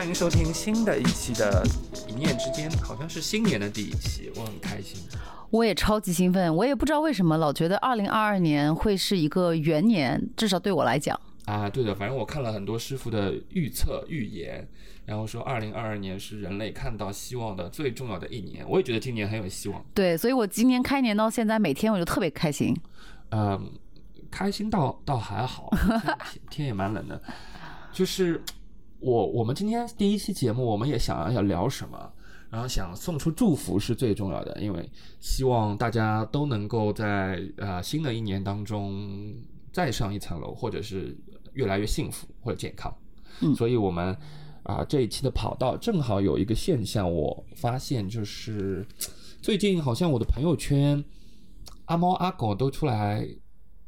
欢迎收听新的一期的《一念之间》，好像是新年的第一期，我很开心。我也超级兴奋，我也不知道为什么老觉得二零二二年会是一个元年，至少对我来讲。啊，对的，反正我看了很多师傅的预测预言，然后说二零二二年是人类看到希望的最重要的一年，我也觉得今年很有希望。对，所以我今年开年到现在，每天我就特别开心。嗯，开心倒倒还好，天天也蛮冷的。就是我我们今天第一期节目，我们也想要聊什么，然后想送出祝福是最重要的，因为希望大家都能够在呃新的一年当中再上一层楼，或者是越来越幸福或者健康。嗯所以我们啊、这一期的跑道正好有一个现象，我发现就是最近好像我的朋友圈阿猫阿狗都出来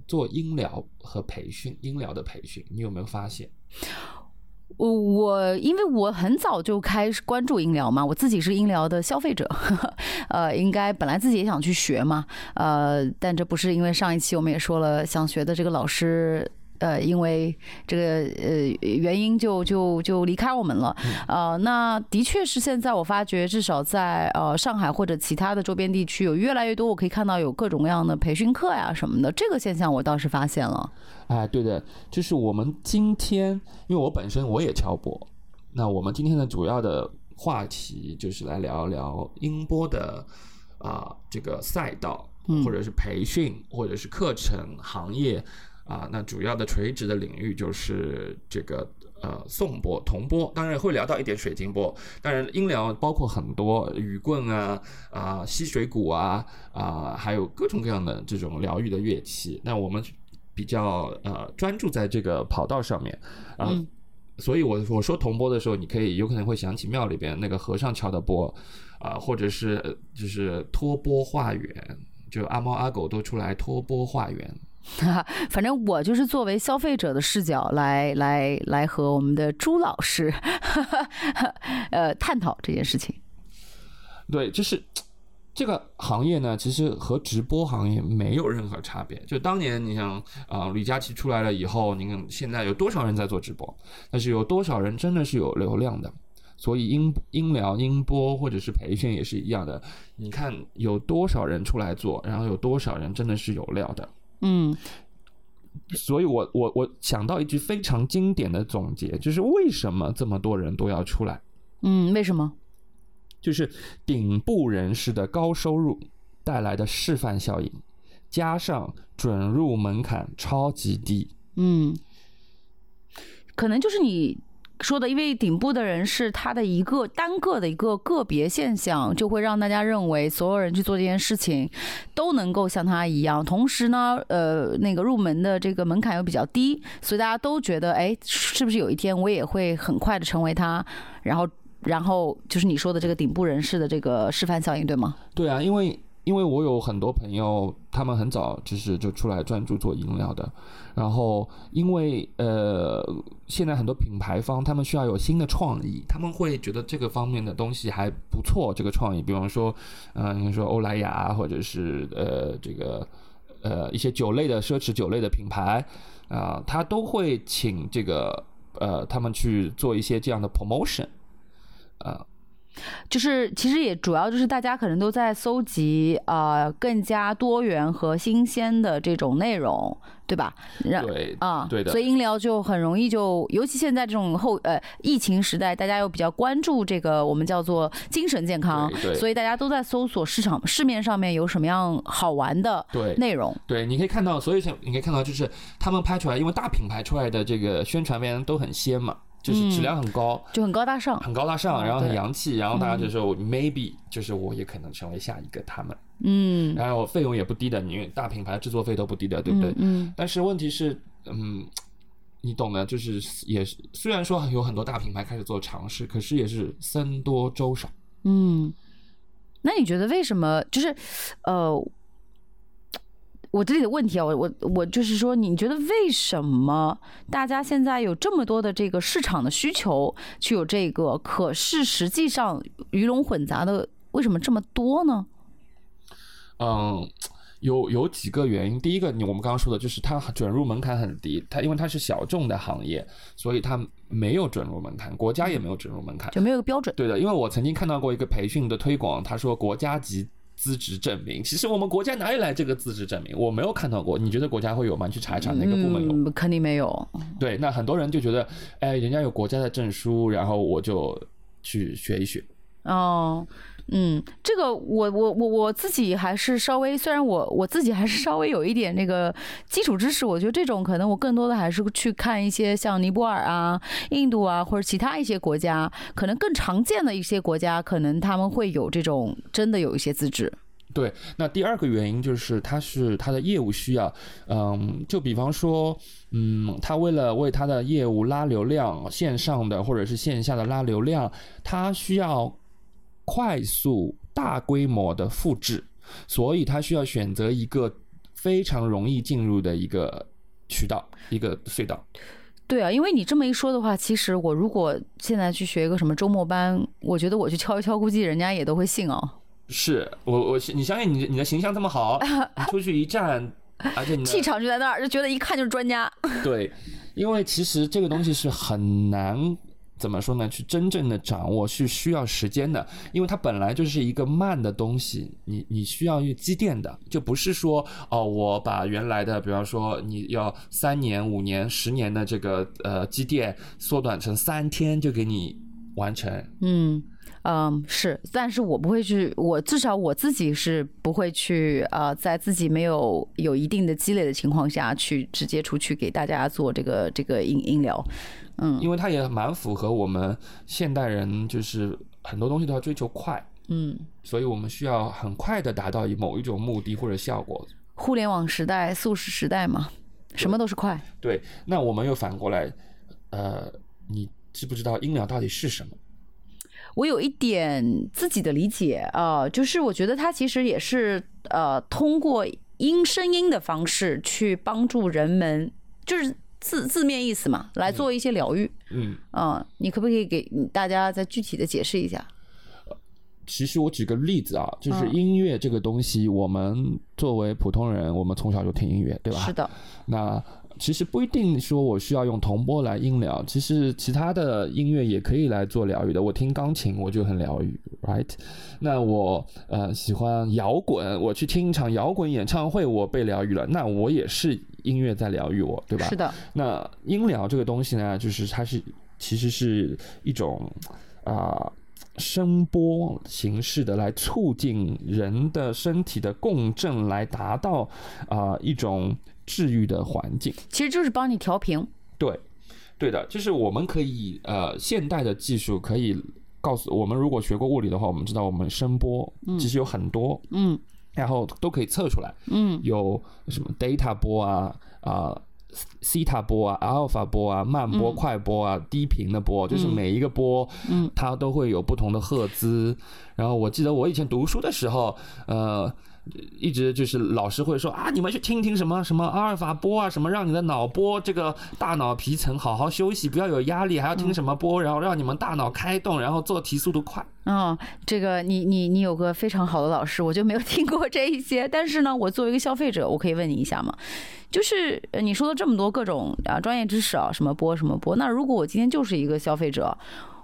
做音疗和培训，音疗的培训，你有没有发现？我我因为我很早就开始关注音疗嘛，我自己是音疗的消费者，呃，应该本来自己也想去学嘛，呃，但这不是因为上一期我们也说了，想学的这个老师。呃，因为这个呃原因就就就离开我们了，呃，那的确是现在我发觉，至少在呃上海或者其他的周边地区，有越来越多我可以看到有各种各样的培训课呀什么的，这个现象我倒是发现了。哎，对的，就是我们今天，因为我本身我也敲播，那我们今天的主要的话题就是来聊一聊音波的啊、这个赛道，嗯或者是培训，或者是课程行业啊、那主要的垂直的领域就是这个呃颂钵、铜钵，当然会聊到一点水晶钵，当然音疗包括很多雨棍啊啊、吸水鼓啊啊、还有各种各样的这种疗愈的乐器。那我们比较呃专注在这个跑道上面啊。嗯所以我我说铜钵的时候，你可以有可能会想起庙里边那个和尚敲的钵，啊、或者是呃就是托钵化缘，就阿猫阿狗都出来托钵化缘。反正我就是作为消费者的视角来来来和我们的朱老师 呃探讨这件事情。对，就是这个行业呢，其实和直播行业没有任何差别。就当年你像啊、李佳琦出来了以后，你看现在有多少人在做直播，但是有多少人真的是有流量的？所以音音疗、音播或者是培训也是一样的。你看有多少人出来做，然后有多少人真的是有料的？嗯所以我我我想到一句非常经典的总结，就是为什么这么多人都要出来？嗯，为什么？就是顶部人士的高收入带来的示范效应，加上准入门槛超级低。嗯，可能就是你说的，因为顶部的人是他的一个单个的一个个别现象，就会让大家认为所有人去做这件事情都能够像他一样。同时呢，呃，那个入门的这个门槛又比较低，所以大家都觉得，哎，是不是有一天我也会很快的成为他？然后，然后就是你说的这个顶部人士的这个示范效应，对吗？对啊，因为因为我有很多朋友，他们很早就是就出来专注做饮料的，然后因为呃现在很多品牌方他们需要有新的创意，他们会觉得这个方面的东西还不错，这个创意，比方说呃你说欧莱雅或者是呃这个呃一些酒类的奢侈酒类的品牌啊、他都会请这个呃他们去做一些这样的 promotion。啊，就是其实也主要就是大家可能都在搜集啊、呃更加多元和新鲜的这种内容，对吧？让对啊，对的所以音疗就很容易就，尤其现在这种后呃疫情时代，大家又比较关注这个我们叫做精神健康对对，所以大家都在搜索市场市面上面有什么样好玩的对内容。对，你可以看到，所以像你可以看到，就是他们拍出来，因为大品牌出来的这个宣传片都很鲜嘛，就是质量很高，就很高大上，很高大上，嗯然后很洋气，然后大家就说 maybe 就是我也可能成为下一个他们，嗯，然后费用也不低的，因为大品牌制作费都不低的，对不对？嗯但是问题是，嗯。你懂的，就是也是，虽然说有很多大品牌开始做尝试，可是也是僧多粥少。嗯，那你觉得为什么？就是，呃，我这里的问题啊，我我我就是说，你觉得为什么大家现在有这么多的这个市场的需求去有这个，可是实际上鱼龙混杂的，为什么这么多呢？嗯，有有几个原因，第一个，你我们刚刚说的就是它准入门槛很低，它因为它是小众的行业，所以它没有准入门槛，国家也没有准入门槛，就没有个标准。对的，因为我曾经看到过一个培训的推广，他说国家级资质证明，其实我们国家哪里来这个资质证明？我没有看到过，你觉得国家会有吗？你去查一查哪个部门有？嗯，肯定没有。对，那很多人就觉得，哎，人家有国家的证书，然后我就去学一学。哦，嗯，这个我我我我自己还是稍微，虽然我我自己还是稍微有一点那个基础知识，我觉得这种可能我更多的还是去看一些像尼泊尔啊、印度啊或者其他一些国家，可能更常见的一些国家，可能他们会有这种真的有一些资质。对，那第二个原因就是它是它的业务需要，嗯，就比方说，嗯，他为了为他的业务拉流量，线上的或者是线下的拉流量，他需要快速大规模的复制，所以他需要选择一个非常容易进入的一个渠道，一个隧道。对啊，因为你这么一说的话，其实我如果现在去学一个什么周末班，我觉得我去敲一敲，估计人家也都会信哦。是我我你相信你你的形象这么好，出去一站，而且你气场就在那儿，就觉得一看就是专家。对，因为其实这个东西是很难怎么说呢？去真正的掌握是需要时间的，因为它本来就是一个慢的东西，你你需要去积淀的，就不是说哦，我把原来的，比方说你要三年、五年、十年的这个呃积淀缩短成三天就给你完成。嗯。嗯，是，但是我不会去，我至少我自己是不会去，呃，在自己没有有一定的积累的情况下去直接出去给大家做这个这个音音疗，嗯，因为它也蛮符合我们现代人，就是很多东西都要追求快，嗯，所以我们需要很快的达到某一种目的或者效果。互联网时代、速食时代嘛，什么都是快。对，那我们又反过来，呃，你知不知道音疗到底是什么？我有一点自己的理解啊，就是我觉得它其实也是呃，通过音声音的方式去帮助人们，就是字字面意思嘛，来做一些疗愈。嗯，啊，你可不可以给大家再具体的解释一下？其实我举个例子啊，就是音乐这个东西，我们作为普通人，我们从小就听音乐，对吧？是的。那其实不一定说我需要用铜钵来音疗，其实其他的音乐也可以来做疗愈的。我听钢琴我就很疗愈，right？那我呃喜欢摇滚，我去听一场摇滚演唱会，我被疗愈了，那我也是音乐在疗愈我，对吧？是的。那音疗这个东西呢，就是它是其实是一种啊声波形式的来促进人的身体的共振，来达到啊一种。治愈的环境其实就是帮你调频，对，对的，就是我们可以呃，现代的技术可以告诉我们，如果学过物理的话，我们知道我们声波其实有很多，嗯，然后都可以测出来，嗯，有什么 data 波啊啊西塔波啊阿尔法波啊慢波快波啊低频的波，就是每一个波，嗯，它都会有不同的赫兹。然后我记得我以前读书的时候，呃。一直就是老师会说啊，你们去听听什么什么阿尔法波啊，什么让你的脑波这个大脑皮层好好休息，不要有压力，还要听什么波，然后让你们大脑开动，然后做题速度快。嗯，这个你你你有个非常好的老师，我就没有听过这一些。但是呢，我作为一个消费者，我可以问你一下吗？就是你说的这么多各种啊专业知识啊，什么波什么波，那如果我今天就是一个消费者。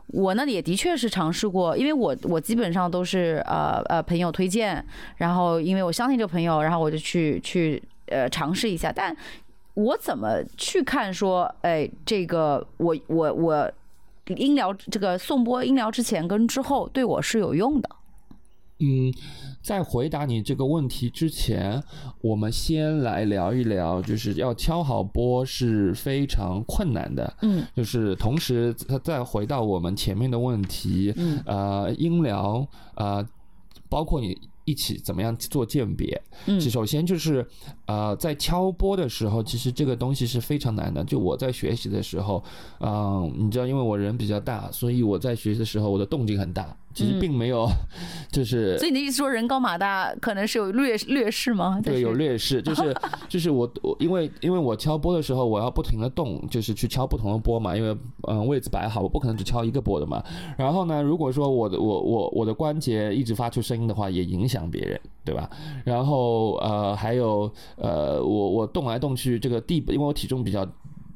我那里也的确是尝试过，因为我我基本上都是呃呃朋友推荐，然后因为我相信这个朋友，然后我就去去呃尝试一下。但我怎么去看说，哎，这个我我我音疗这个送波音疗之前跟之后对我是有用的？嗯。在回答你这个问题之前，我们先来聊一聊，就是要敲好波是非常困难的。嗯，就是同时，再回到我们前面的问题，嗯，呃，音疗，呃，包括你。一起怎么样做鉴别？嗯，首先就是，呃，在敲波的时候，其实这个东西是非常难的。就我在学习的时候，嗯，你知道，因为我人比较大，所以我在学习的时候，我的动静很大。其实并没有，就是。所以你的意思说，人高马大可能是有劣劣势吗？对，有劣势，就是 就是我我因为因为我敲波的时候，我要不停的动，就是去敲不同的波嘛，因为嗯位置摆好，我不可能只敲一个波的嘛。然后呢，如果说我的我我我的关节一直发出声音的话，也影响别人。对吧？然后呃还有呃我我动来动去，这个地因为我体重比较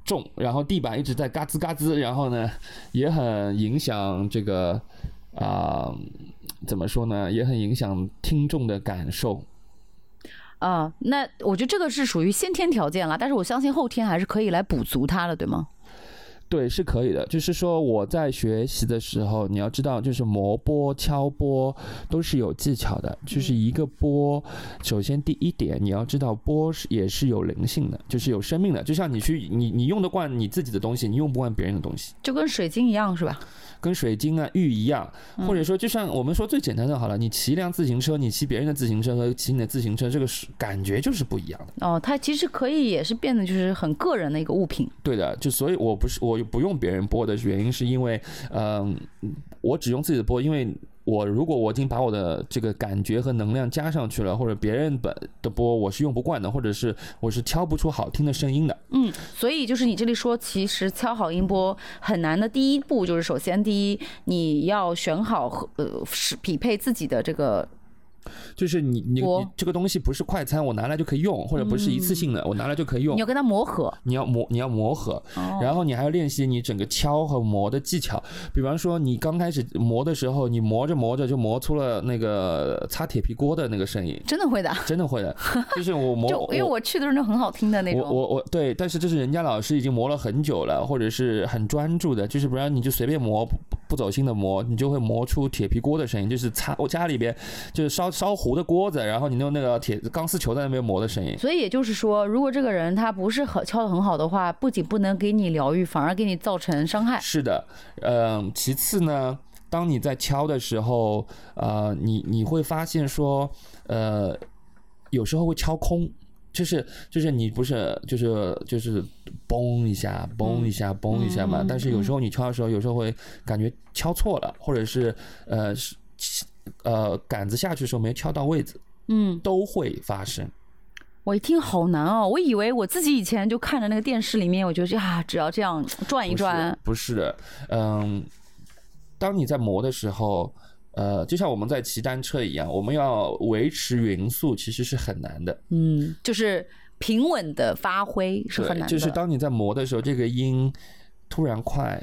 重，然后地板一直在嘎吱嘎吱，然后呢也很影响这个啊、怎么说呢？也很影响听众的感受。啊，那我觉得这个是属于先天条件了，但是我相信后天还是可以来补足它的，对吗？对，是可以的。就是说我在学习的时候，你要知道，就是磨波、敲波都是有技巧的。就是一个波，首先第一点，你要知道波是也是有灵性的，就是有生命的。就像你去你你用得惯你自己的东西，你用不惯别人的东西，就跟水晶一样，是吧？跟水晶啊、玉一样，或者说就像我们说最简单的好了，你骑一辆自行车，你骑别人的自行车和骑你的自行车，这个是感觉就是不一样的。哦，它其实可以也是变得就是很个人的一个物品。对的，就所以我不是我不用别人播的原因，是因为，嗯、我只用自己的播，因为我如果我已经把我的这个感觉和能量加上去了，或者别人本的播我是用不惯的，或者是我是敲不出好听的声音的。嗯，所以就是你这里说，其实敲好音波很难的第一步就是，首先第一你要选好和呃是匹配自己的这个就是你你你这个东西不是快餐，我拿来就可以用，或者不是一次性的，我拿来就可以用你要。跟它磨合。你要磨，你要磨合，哦然后你还要练习你整个敲和磨的技巧。比方说，你刚开始磨的时候，你磨着磨着就磨出了那个擦铁皮锅的那个声音，真的会的，真的会的。就是我磨，就因为我去的是那种很好听的那我种。我我对，但是这是人家老师已经磨了很久了，或者是很专注的，就是不然你就随便磨，不不走心的磨，你就会磨出铁皮锅的声音，就是擦我家里边就是烧烧糊的锅子，然后你用那个铁钢丝球在那边磨的声音。所以也就是说，如果这个人他不是很敲的很好的话，不仅不能给你疗愈，反而给你造成伤害。是的，嗯、其次呢，当你在敲的时候，呃，你你会发现说，呃，有时候会敲空。就是就是你不是就是就是嘣一下嘣一下嘣一下嘛，嗯但是有时候你敲的时候，有时候会感觉敲错了，或者是呃是呃杆子下去的时候没敲到位置，嗯，都会发生。我一听好难哦，我以为我自己以前就看着那个电视里面，我觉得呀，只要这样转一转，不是的，嗯，当你在磨的时候，呃，就像我们在骑单车一样，我们要维持匀速，其实是很难的。嗯，就是平稳的发挥是很，难的。就是当你在磨的时候，这个音突然快，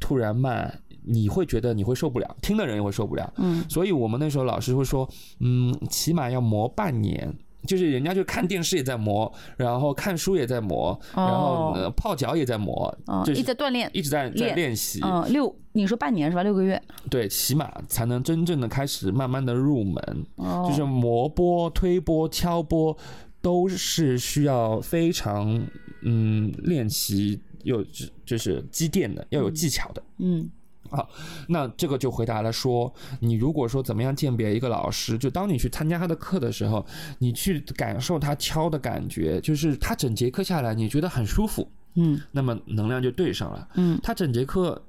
突然慢，你会觉得你会受不了，听的人也会受不了。嗯，所以我们那时候老师会说，嗯，起码要磨半年。就是人家就看电视也在磨，然后看书也在磨，然后、呃、泡脚也在磨，哦，就是一直在锻炼。一直在在练练习。嗯，六，你说半年是吧？六个月。对，起码才能真正的开始慢慢的入门，哦，就是磨波、推波、敲波，都是需要非常嗯练习有就是积淀的，要有技巧的。嗯 那这个就回答了说，你如果说怎么样鉴别一个老师，就当你去参加他的课的时候，你去感受他敲的感觉，就是他整节课下来你觉得很舒服，嗯那么能量就对上了。嗯他整节课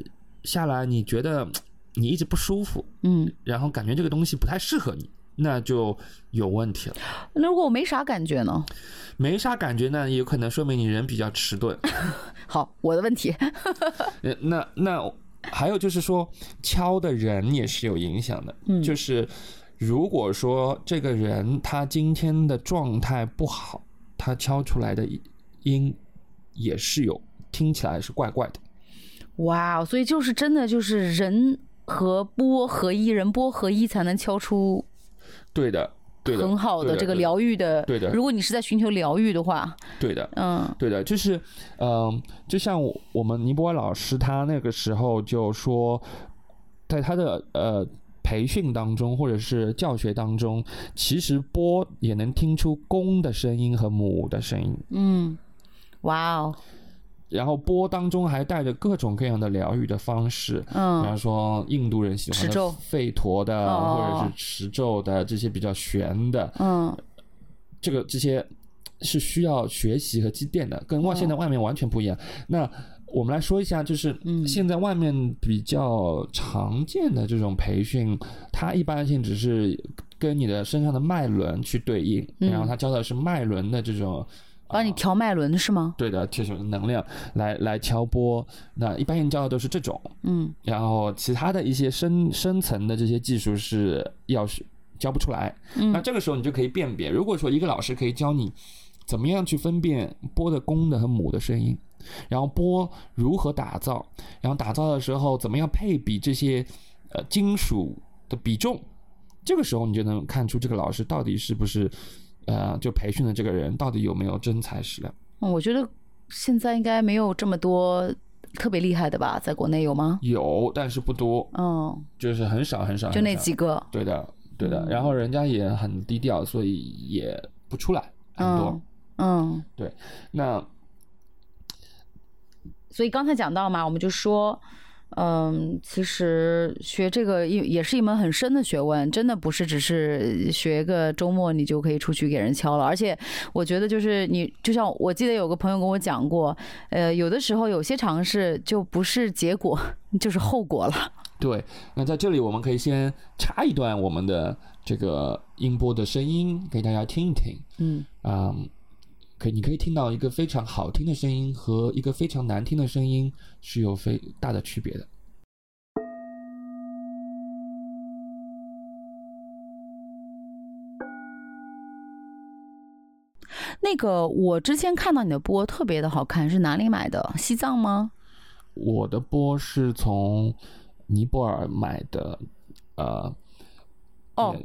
下来你觉得你一直不舒服，嗯。然后感觉这个东西不太适合你，那就有问题了。那如果我没啥感觉呢？没啥感觉那，有可能说明你人比较迟钝。好，我的问题。呃那那还有就是说，敲的人也是有影响的。嗯就是如果说这个人他今天的状态不好，他敲出来的音也是有听起来是怪怪的。哇，所以就是真的就是人和波合一，人波合一才能敲出对的，对的，很好的这个疗愈的。对的。如果你是在寻求疗愈的话，对的。嗯。对的，就是，嗯、就像我我们尼泊尔老师他那个时候就说，在他的呃培训当中或者是教学当中，其实波也能听出公的声音和母的声音，嗯，哇哦，然后波当中还带着各种各样的疗愈的方式。嗯比方嗯说，印度人喜欢的吠陀的，哦或者是持咒的这些比较玄的，嗯这个这些是需要学习和积淀的，跟外哦现在外面完全不一样。那我们来说一下，就是嗯现在外面比较常见的这种培训，它一般性只是跟你的身上的脉轮去对应，嗯然后它教的是脉轮的这种。帮你调脉轮是吗？对的，这种能量来来敲波，那一般性教的都是这种，嗯然后其他的一些深深层的这些技术是要是教不出来。嗯那这个时候你就可以辨别，如果说一个老师可以教你怎么样去分辨波的公的和母的声音，然后波如何打造，然后打造的时候怎么样配比这些呃金属的比重，这个时候你就能看出这个老师到底是不是呃就培训的这个人到底有没有真材实料。嗯我觉得现在应该没有这么多特别厉害的吧，在国内有吗？有，但是不多，嗯，就是很少很少，就那几个。对的，对的。嗯然后人家也很低调，所以也不出来很多。嗯嗯，那所以刚才讲到嘛，我们就说。嗯，其实学这个也也是一门很深的学问，真的不是只是学个周末你就可以出去给人敲了。而且我觉得就是你，就像我记得有个朋友跟我讲过，呃，有的时候有些尝试就不是结果，就是后果了。对，那在这里我们可以先插一段我们的这个音波的声音给大家听一听。嗯啊、可以你可以听到一个非常好听的声音和一个非常难听的声音是有非大的区别的。那个我之前看到你的波特别的好看，是哪里买的？西藏吗？我的波是从尼泊尔买的，呃，哦呃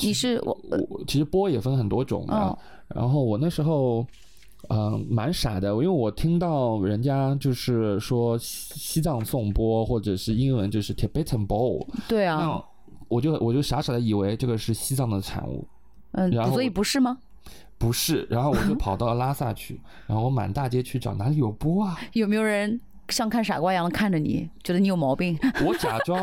你是我我其实波也分很多种的，哦然后我那时候。嗯，蛮傻的，因为我听到人家就是说西西藏颂钵，或者是英文就是 Tibetan bowl，对啊，那我就我就傻傻的以为这个是西藏的产物，嗯然，后所以不是吗？不是，然后我就跑到拉萨去，然后我满大街去找哪里有钵啊，有没有人像看傻瓜一样的看着你，觉得你有毛病？我假装，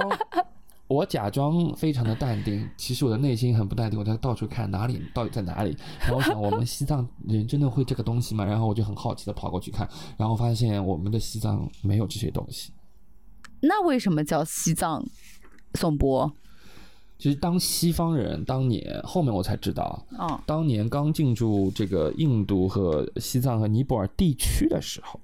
我假装非常的淡定，其实我的内心很不淡定，我在到处看哪里到底在哪里。然后我想，我们西藏人真的会这个东西吗？然后我就很好奇的跑过去看，然后发现我们的西藏没有这些东西。那为什么叫西藏颂钵？其实当西方人当年后面我才知道，哦，当年刚进驻这个印度和西藏和尼泊尔地区的时候，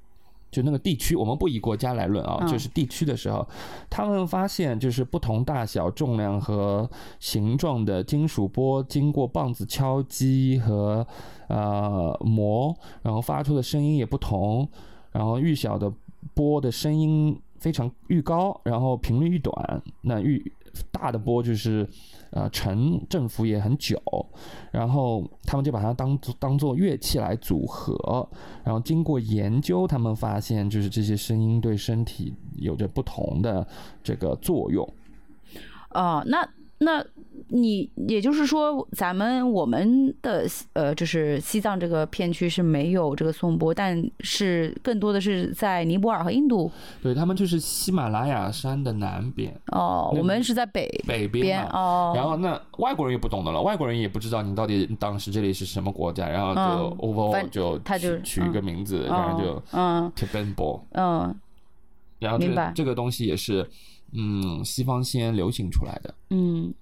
就那个地区，我们不以国家来论啊，嗯。就是地区的时候，他们发现就是不同大小、重量和形状的金属波，经过棒子敲击和呃磨，然后发出的声音也不同，然后愈小的波的声音非常愈高，然后频率愈短，那愈大的波就是呃沉振幅也很久，然后他们就把它当做当做乐器来组合，然后经过研究，他们发现就是这些声音对身体有着不同的这个作用。哦，那那你也就是说，咱们我们的呃，就是西藏这个片区是没有这个颂钵，但是更多的是在尼泊尔和印度。对他们就是喜马拉雅山的南边哦，我们是在北北边。哦。然后那外国人也不懂的了，外国人也不知道你到底当时这里是什么国家，然后就嗯 overall 就他就取取一个名字，然后就嗯 Tibetan Ball，嗯然后这个这个东西也是嗯西方先流行出来的。嗯，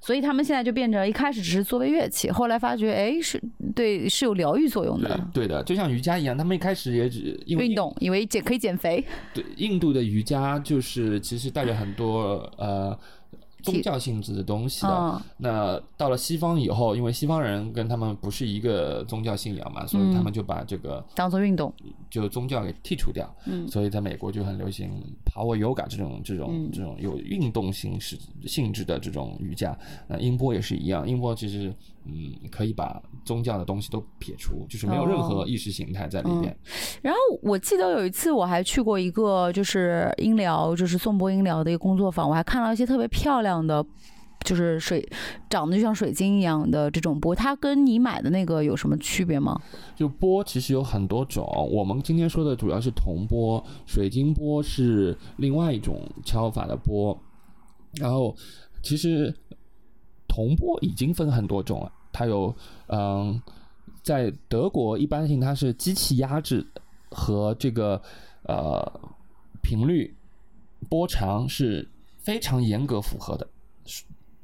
所以他们现在就变成一开始只是作为乐器，后来发觉哎是对是有疗愈作用对的。对的，就像瑜伽一样，他们一开始也只因为运动以为减可以减肥，对印度的瑜伽就是其实带着很多呃宗教性质的东西的。嗯那到了西方以后，因为西方人跟他们不是一个宗教信仰嘛，所以他嗯们就把这个当做运动。就宗教给剔除掉。嗯所以在美国就很流行 Power Yoga 这种这种嗯这种有运动性式性质的这种瑜伽。那音波也是一样，音波其实嗯可以把宗教的东西都撇除，就是没有任何哦意识形态在里边。然后我记得有一次我还去过一个就是音疗，就是颂钵音疗的一个工作坊，我还看到一些特别漂亮的。就是水长得就像水晶一样的这种钵，它跟你买的那个有什么区别吗？就波其实有很多种，我们今天说的主要是铜波，水晶波是另外一种敲法的波。然后其实铜波已经分很多种了，它有嗯，在德国一般性它是机器压制和这个呃频率波长是非常严格符合的，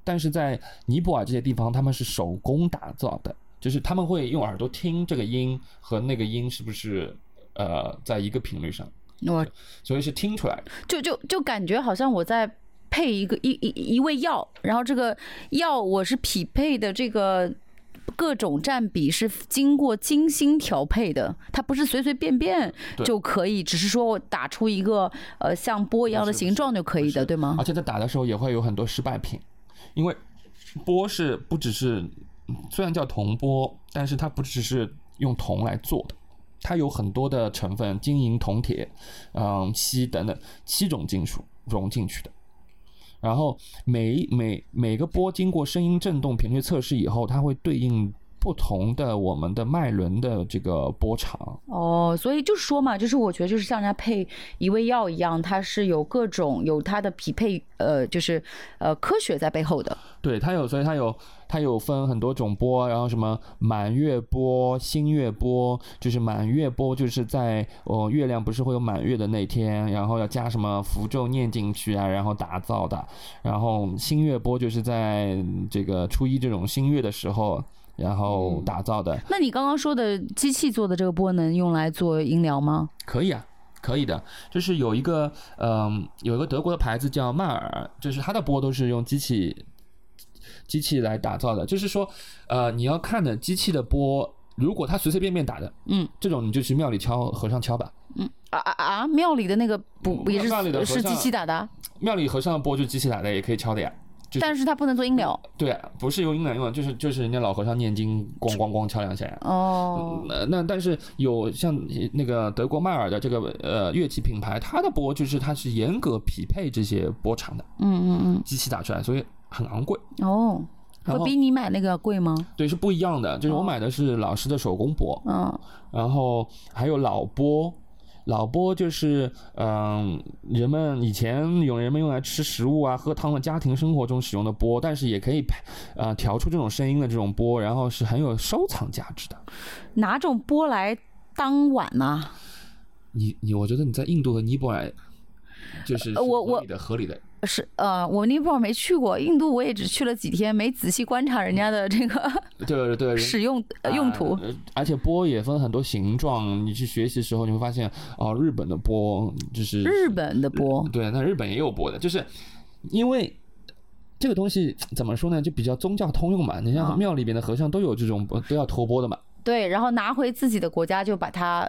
但是在尼泊尔这些地方，他们是手工打造的，就是他们会用耳朵听这个音和那个音是不是呃在一个频率上，我所以是听出来的。就就就感觉好像我在配一个一一一味药，然后这个药我是匹配的这个。各种占比是经过精心调配的，它不是随随便便就可以，只是说我打出一个呃像波一样的形状就可以的，对吗而？且在打的时候也会有很多失败品，因为波是不只是虽然叫铜波，但是它不只是用铜来做的，它有很多的成分，金银、铜、铁、嗯、锡等等七种金属融进去的。然后每一每每个波经过声音振动频率测试以后，它会对应不同的我们的脉轮的这个波长。哦，所以就是说嘛，就是我觉得就是像人家配一味药一样，它是有各种有它的匹配，呃，就是呃科学在背后的。对，它有，所以它有它有分很多种波，然后什么满月波、新月波，就是满月波就是在哦月亮不是会有满月的那天，然后要加什么符咒念进去啊，然后打造的，然后新月波就是在这个初一这种新月的时候，然后打造的，那你刚刚说的机器做的这个波能用来做音疗吗？可以啊。可以的，就是有一个，嗯、有一个德国的牌子叫曼尔，就是它的波都是用机器机器来打造的。就是说，呃，你要看的机器的波，如果它随随便便打的，嗯这种你就去庙里敲和尚敲吧。嗯啊啊啊！庙里的那个不也庙里的和尚是是机器打的啊，庙里和尚的波就机器打的，也可以敲的呀。就是但是它不能做音疗。对啊，不是用音疗用的，就是就是人家老和尚念经，咣咣咣敲两下呀。哦，呃，那但是有像那个德国迈尔的这个呃乐器品牌，它的波就是它是严格匹配这些波长的，嗯嗯嗯机器打出来，所以很昂贵。嗯，哦，会比你买那个贵吗？对是不一样的，就是我哦买的是老师的手工波，嗯然后还有老波。老钵就是，嗯、人们以前有人们用来吃食物啊、喝汤的家庭生活中使用的钵，但是也可以配，呃，调出这种声音的这种钵，然后是很有收藏价值的。拿这种钵来当碗呢？你你，我觉得你在印度和尼泊尔，就是呃我我是合理的合理的，是呃，我尼泊尔没去过，印度我也只去了几天，没仔细观察人家的这个对对，人 使用呃用途。呃而且波也分很多形状，你去学习的时候你会发现，哦，日本的波就是日本的波，对，那日本也有波的，就是因为这个东西怎么说呢，就比较宗教通用嘛。你啊像庙里边的和尚都有这种都要托钵的嘛。对，然后拿回自己的国家就把它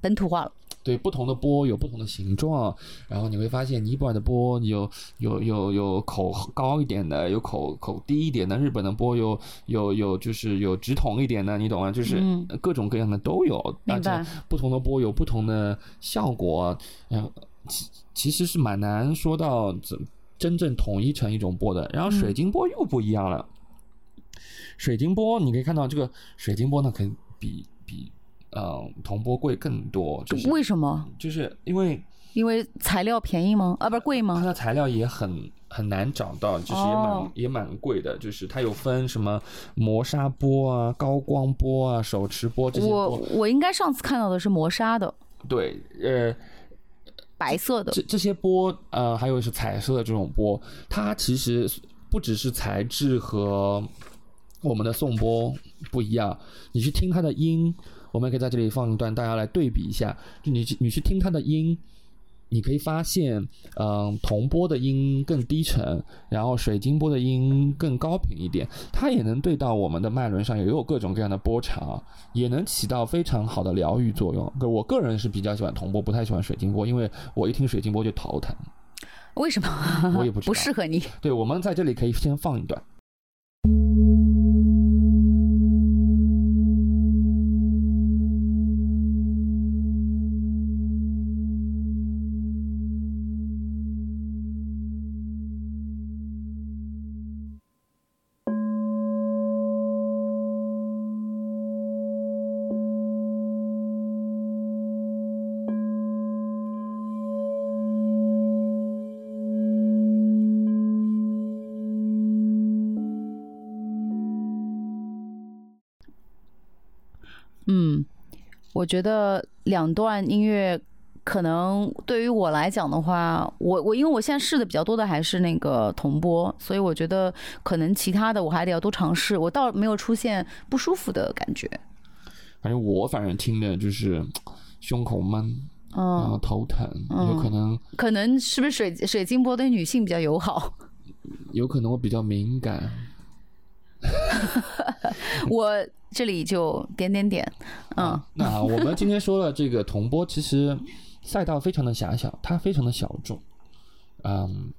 本土化了。对，不同的波有不同的形状，然后你会发现尼泊尔的波有有有有口高一点的，有口口低一点的，日本的波有有有就是有直筒一点的，你懂吗？就是嗯各种各样的都有，而且不同的波有不同的效果，然后，其其实是蛮难说到怎真正统一成一种波的。然后水晶波又不一样了，水晶波你可以看到这个水晶波呢，可能比比呃铜波贵更多，就是为什么？就是因为因为材料便宜吗？啊，不是贵吗它吗？的材料也很很难找到，就是也蛮、哦也蛮贵的，就是它有分什么磨砂波啊、高光波啊、手持波这些我波，我应该上次看到的是磨砂的，对，呃，白色的这。这些波，呃，还有是彩色的这种波，它其实不只是材质和我们的颂钵不一样，你去听它的音，我们可以在这里放一段，大家来对比一下。就你去你去听它的音，你可以发现，嗯、铜波的音更低沉，然后水晶钵的音更高频一点，它也能对到我们的脉轮上，也有各种各样的波长，也能起到非常好的疗愈作用。可我个人是比较喜欢铜波，不太喜欢水晶钵，因为我一听水晶钵就头疼。为什么？我也不知道 不适合你。对，我们在这里可以先放一段。我觉得两段音乐可能对于我来讲的话，我我因为我现在试的比较多的还是那个同播，所以我觉得可能其他的我还得要多尝试。我倒没有出现不舒服的感觉。反正我反正听的就是胸口闷，然后嗯，头疼，嗯有可能可能是不是水水晶波对女性比较友好？有可能我比较敏感。我这里就点点点，嗯，那我们今天说了这个铜波，其实赛道非常的狭小，它非常的小众。嗯，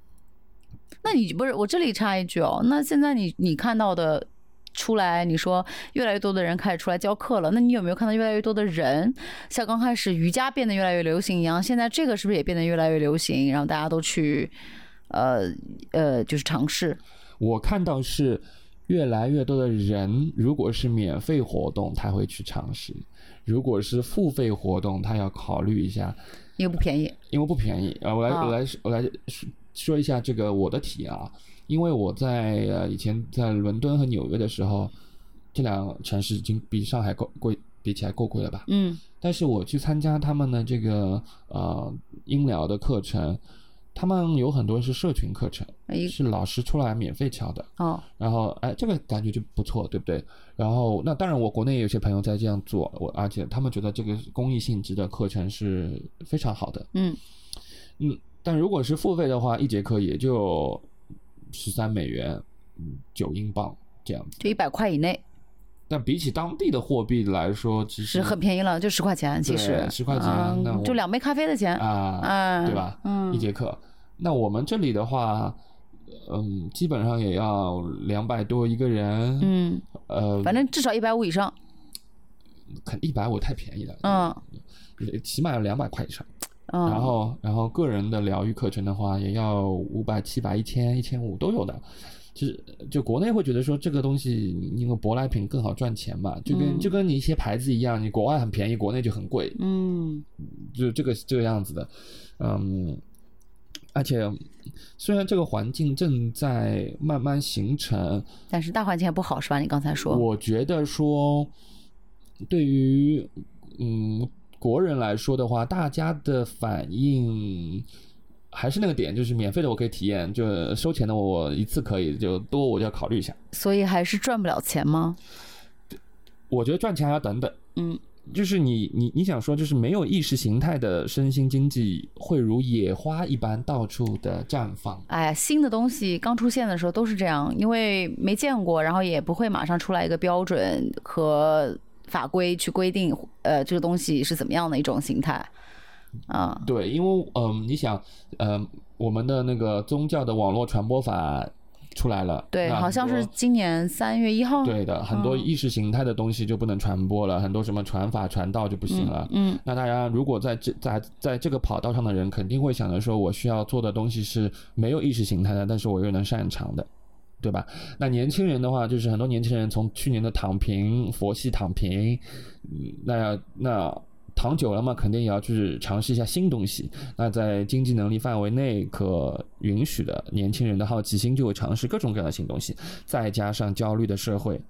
那你不是我这里插一句哦，那现在你你看到的出来，你说越来越多的人开始出来教课了，那你有没有看到越来越多的人，像刚开始瑜伽变得越来越流行一样，现在这个是不是也变得越来越流行？然后大家都去，呃呃，就是尝试。我看到是越来越多的人，如果是免费活动，他会去尝试；如果是付费活动，他要考虑一下，因为不便宜，因为不便宜。啊，我来啊。我来我来说说一下这个我的体验啊，因为我在呃以前在伦敦和纽约的时候，这两个城市已经比上海够贵，比起来够贵了吧？嗯。但是我去参加他们的这个呃音疗的课程，他们有很多是社群课程，一是老师出来免费教的。哦，然后哎，这个感觉就不错，对不对？然后那当然，我国内也有些朋友在这样做，我而且他们觉得这个公益性质的课程是非常好的。嗯嗯，但如果是付费的话，一节课也就十三美元，嗯，九英镑这样子。就一百块以内但比起当地的货币来说，其实是很便宜了，就十块钱，其实十块钱嗯那就两杯咖啡的钱，啊，嗯，对吧？嗯一，节课。那我们这里的话，嗯，基本上也要两百多一个人，嗯，呃，反正至少一百五以上，肯一百五太便宜了，嗯起码要两百块以上。嗯，然后，然后个人的疗愈课程的话，也要五百、七百、一千、一千五都有的。其实，就国内会觉得说这个东西，因为舶来品更好赚钱嘛，就跟、嗯就跟你一些牌子一样，你国外很便宜，国内就很贵，嗯就这个这个样子的。嗯，而且虽然这个环境正在慢慢形成，但是大环境也不好，是吧？你刚才说，我觉得说，对于嗯国人来说的话，大家的反应还是那个点，就是免费的我可以体验，就收钱的我一次可以，就多我就要考虑一下。所以还是赚不了钱吗？我觉得赚钱还要等等。嗯就是你你你想说，就是没有意识形态的身心经济会如野花一般到处的绽放。哎呀，新的东西刚出现的时候都是这样，因为没见过，然后也不会马上出来一个标准和法规去规定，呃，这个东西是怎么样的一种形态啊？对，因为嗯、你想，嗯、我们的那个宗教的网络传播法出来了，对，好像是今年三月一号。对的，很多意识形态的东西就不能传播了，很多什么传法传道就不行了。嗯那大家如果在这在在这个跑道上的人，肯定会想着说，我需要做的东西是没有意识形态的，但是我又能擅长的，对吧？那年轻人的话，就是很多年轻人从去年的躺平、佛系躺平，嗯那那躺久了嘛，肯定也要去尝试一下新东西。那在经济能力范围内可允许的，年轻人的好奇心就会尝试各种各样的新东西，再加上焦虑的社会，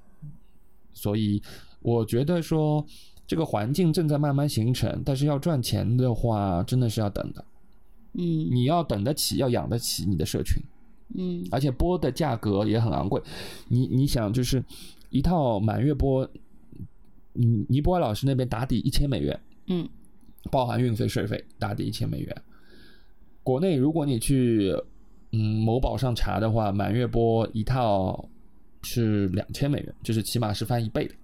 所以我觉得说这个环境正在慢慢形成，但是要赚钱的话，真的是要等的。嗯你要等得起，要养得起你的社群，嗯而且播的价格也很昂贵。你你想，就是一套满月播，嗯，尼泊尔老师那边打底一千美元，嗯包含运费、税费，大抵一千美元。国内如果你去嗯某宝上查的话，满月波一套是两千美元，就是起码是翻一倍的。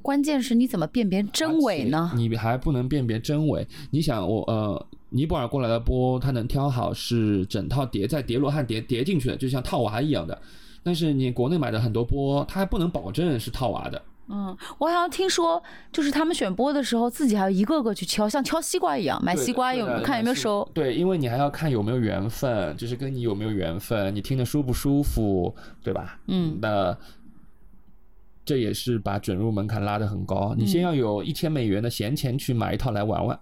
关键是你怎么辨别真伪呢你还不能辨别真伪。你想我呃，尼泊尔过来的波，它能挑好是整套叠在叠罗汉叠叠进去的，就像套娃一样的。但是你国内买的很多波，它还不能保证是套娃的。嗯，我好像听说，就是他们选播的时候，自己还要一个个去敲，像敲西瓜一样，买西瓜有看有没有是熟。对，因为你还要看有没有缘分，就是跟你有没有缘分，你听得舒不舒服，对吧？嗯那这也是把准入门槛拉得很高。你嗯先要有一千美元的闲钱去买一套来玩玩，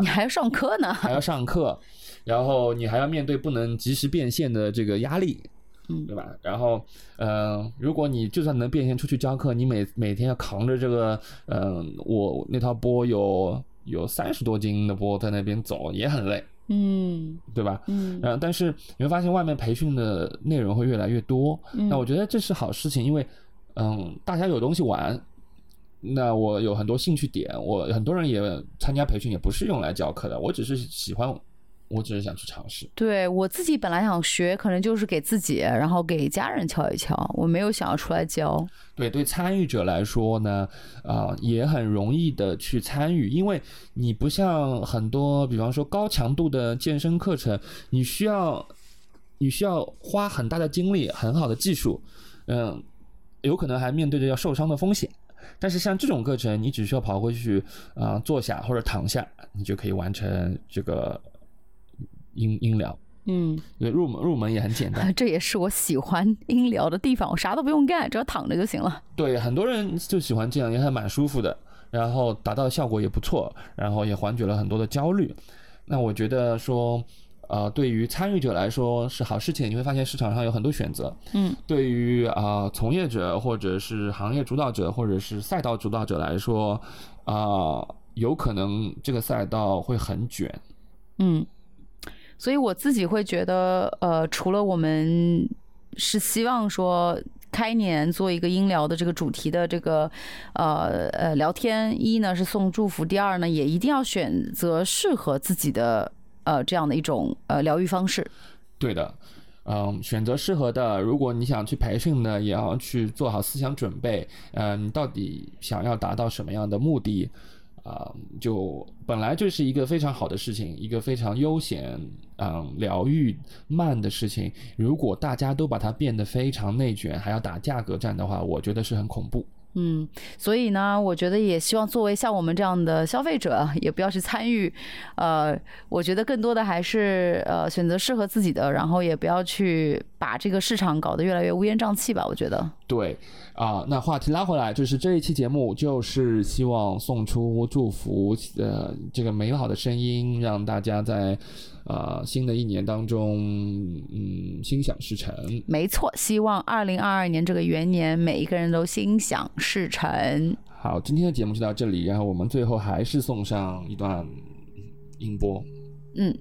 你还要上课呢。还要上课，然后你还要面对不能及时变现的这个压力，嗯对吧？然后，呃，如果你就算能变现出去教课，你每每天要扛着这个，嗯、我那套波有有三十多斤的波在那边走，也很累，嗯对吧？嗯呃，但是你会发现外面培训的内容会越来越多，嗯那我觉得这是好事情，因为嗯，大家有东西玩，那我有很多兴趣点，我很多人也参加培训，也不是用来教课的，我只是喜欢，我只是想去尝试。对我自己本来想学，可能就是给自己，然后给家人敲一敲，我没有想要出来教。对，对参与者来说呢，啊、也很容易的去参与，因为你不像很多，比方说高强度的健身课程，你需要你需要花很大的精力，很好的技术，嗯，有可能还面对着要受伤的风险。但是像这种课程，你只需要跑过去啊、坐下或者躺下，你就可以完成这个音音疗。嗯，对，入门入门也很简单。这也是我喜欢音疗的地方，我啥都不用干，只要躺着就行了。对，很多人就喜欢这样，也还蛮舒服的，然后达到的效果也不错，然后也缓解了很多的焦虑。那我觉得说，呃，对于参与者来说是好事情，你会发现市场上有很多选择。嗯，对于啊、从业者或者是行业主导者或者是赛道主导者来说，啊、有可能这个赛道会很卷。嗯，所以我自己会觉得，呃，除了我们是希望说开年做一个音疗的这个主题的这个呃呃聊天，一呢是送祝福，第二呢也一定要选择适合自己的呃这样的一种呃疗愈方式。对的，嗯，选择适合的。如果你想去培训呢，也要去做好思想准备。嗯，你到底想要达到什么样的目的？啊、就本来就是一个非常好的事情，一个非常悠闲、嗯，疗愈慢的事情。如果大家都把它变得非常内卷，还要打价格战的话，我觉得是很恐怖。嗯，所以呢，我觉得也希望作为像我们这样的消费者，也不要去参与。呃，我觉得更多的还是呃选择适合自己的，然后也不要去把这个市场搞得越来越乌烟瘴气吧。我觉得，对啊、那话题拉回来，就是这一期节目就是希望送出祝福，呃，这个美好的声音，让大家在呃新的一年当中，嗯，心想事成。没错，希望二零二二年这个元年，每一个人都心想事成。好，今天的节目就到这里，然后我们最后还是送上一段音波。嗯。